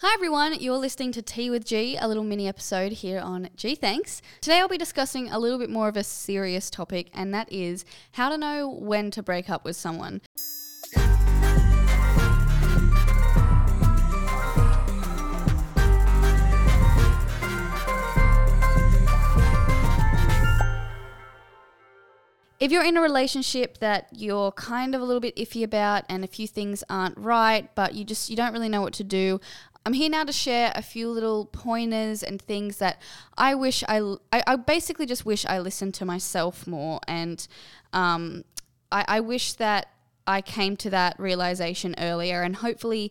Hi everyone, you're listening to Tea with G, a little mini episode here on G Thanks. Today I'll be discussing a little bit more of a serious topic, and that is how to know when to break up with someone. If you're in a relationship that you're kind of a little bit iffy about and a few things aren't right, but you just you don't really know what to do, I'm here now to share a few little pointers and things that I wish I basically just wish I listened to myself more and um, I, I wish that I came to that realization earlier and hopefully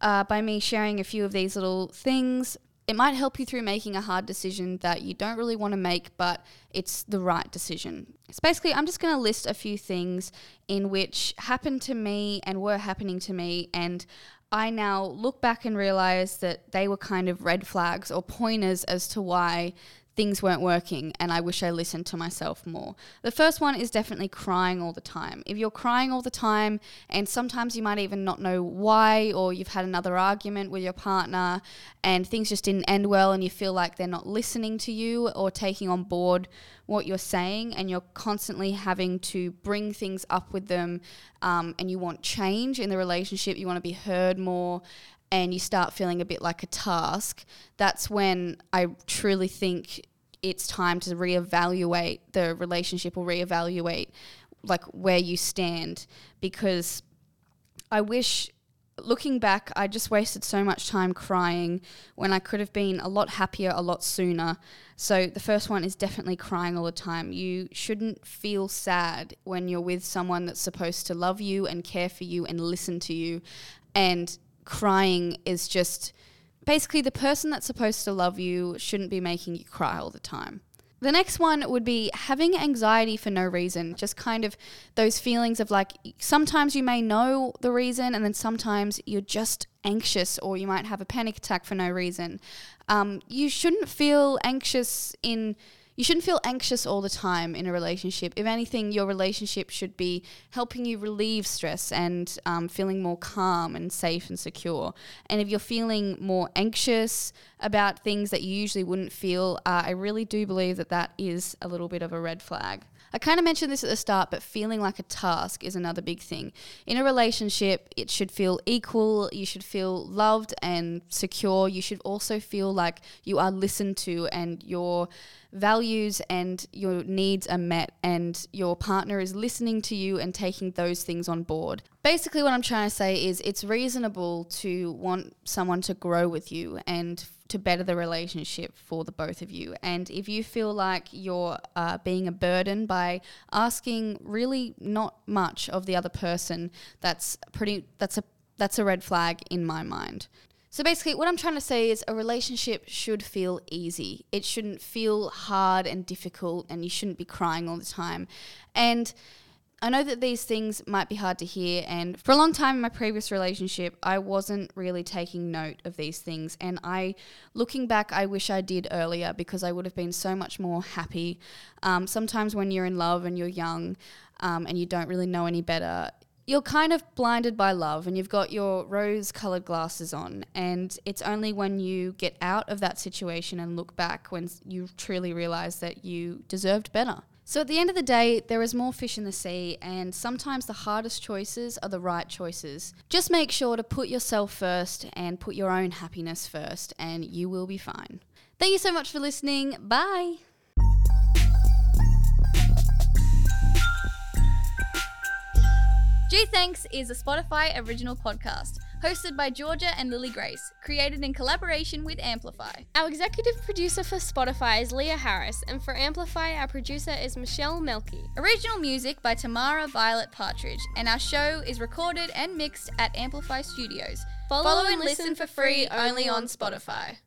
uh, by me sharing a few of these little things it might help you through making a hard decision that you don't really want to make, but it's the right decision. So basically, I'm just going to list a few things in which happened to me and were happening to me, and I now look back and realize that they were kind of red flags or pointers as to why things weren't working and I wish I listened to myself more. The first one is definitely crying all the time. If you're crying all the time and sometimes you might even not know why or you've had another argument with your partner and things just didn't end well and you feel like they're not listening to you or taking on board what you're saying and you're constantly having to bring things up with them um, and you want change in the relationship, you want to be heard more and you start feeling a bit like a task, that's when I truly think it's time to reevaluate the relationship or reevaluate like where you stand because I wish looking back I just wasted so much time crying when I could have been a lot happier a lot sooner. So the first one is definitely crying all the time. You shouldn't feel sad when you're with someone that's supposed to love you and care for you and listen to you and crying is just basically the person that's supposed to love you shouldn't be making you cry all the time. The next one would be having anxiety for no reason, just kind of those feelings of like sometimes you may know the reason, and then sometimes you're just anxious, or you might have a panic attack for no reason. Um, you shouldn't feel anxious in you shouldn't feel anxious all the time in a relationship. If anything, your relationship should be helping you relieve stress and um, feeling more calm and safe and secure. And if you're feeling more anxious about things that you usually wouldn't feel, uh, I really do believe that that is a little bit of a red flag. I kind of mentioned this at the start, but feeling like a task is another big thing. In a relationship, it should feel equal. You should feel loved and secure. You should also feel like you are listened to and your values and your needs are met and your partner is listening to you and taking those things on board. Basically, what I'm trying to say is it's reasonable to want someone to grow with you and to better the relationship for the both of you. And if you feel like you're uh, being a burden by asking really not much of the other person, that's pretty. That's a that's a red flag in my mind. So basically, what I'm trying to say is a relationship should feel easy. It shouldn't feel hard and difficult, and you shouldn't be crying all the time. And I know that these things might be hard to hear, and for a long time in my previous relationship, I wasn't really taking note of these things. And I, looking back, I wish I did earlier because I would have been so much more happy. Um, sometimes when you're in love and you're young um, and you don't really know any better, you're kind of blinded by love and you've got your rose colored glasses on. And it's only when you get out of that situation and look back when you truly realize that you deserved better. So at the end of the day, there is more fish in the sea, and sometimes the hardest choices are the right choices. Just make sure to put yourself first and put your own happiness first, and you will be fine. Thank you so much for listening. Bye. G Thanks is a Spotify original podcast hosted by Georgia and Lily Grace, created in collaboration with Amplify. Our executive producer for Spotify is Leah Harris, and for Amplify, our producer is Michelle Melky. Original music by Tamara Violet Partridge, and our show is recorded and mixed at Amplify Studios. Follow, Follow and listen for free only on Spotify.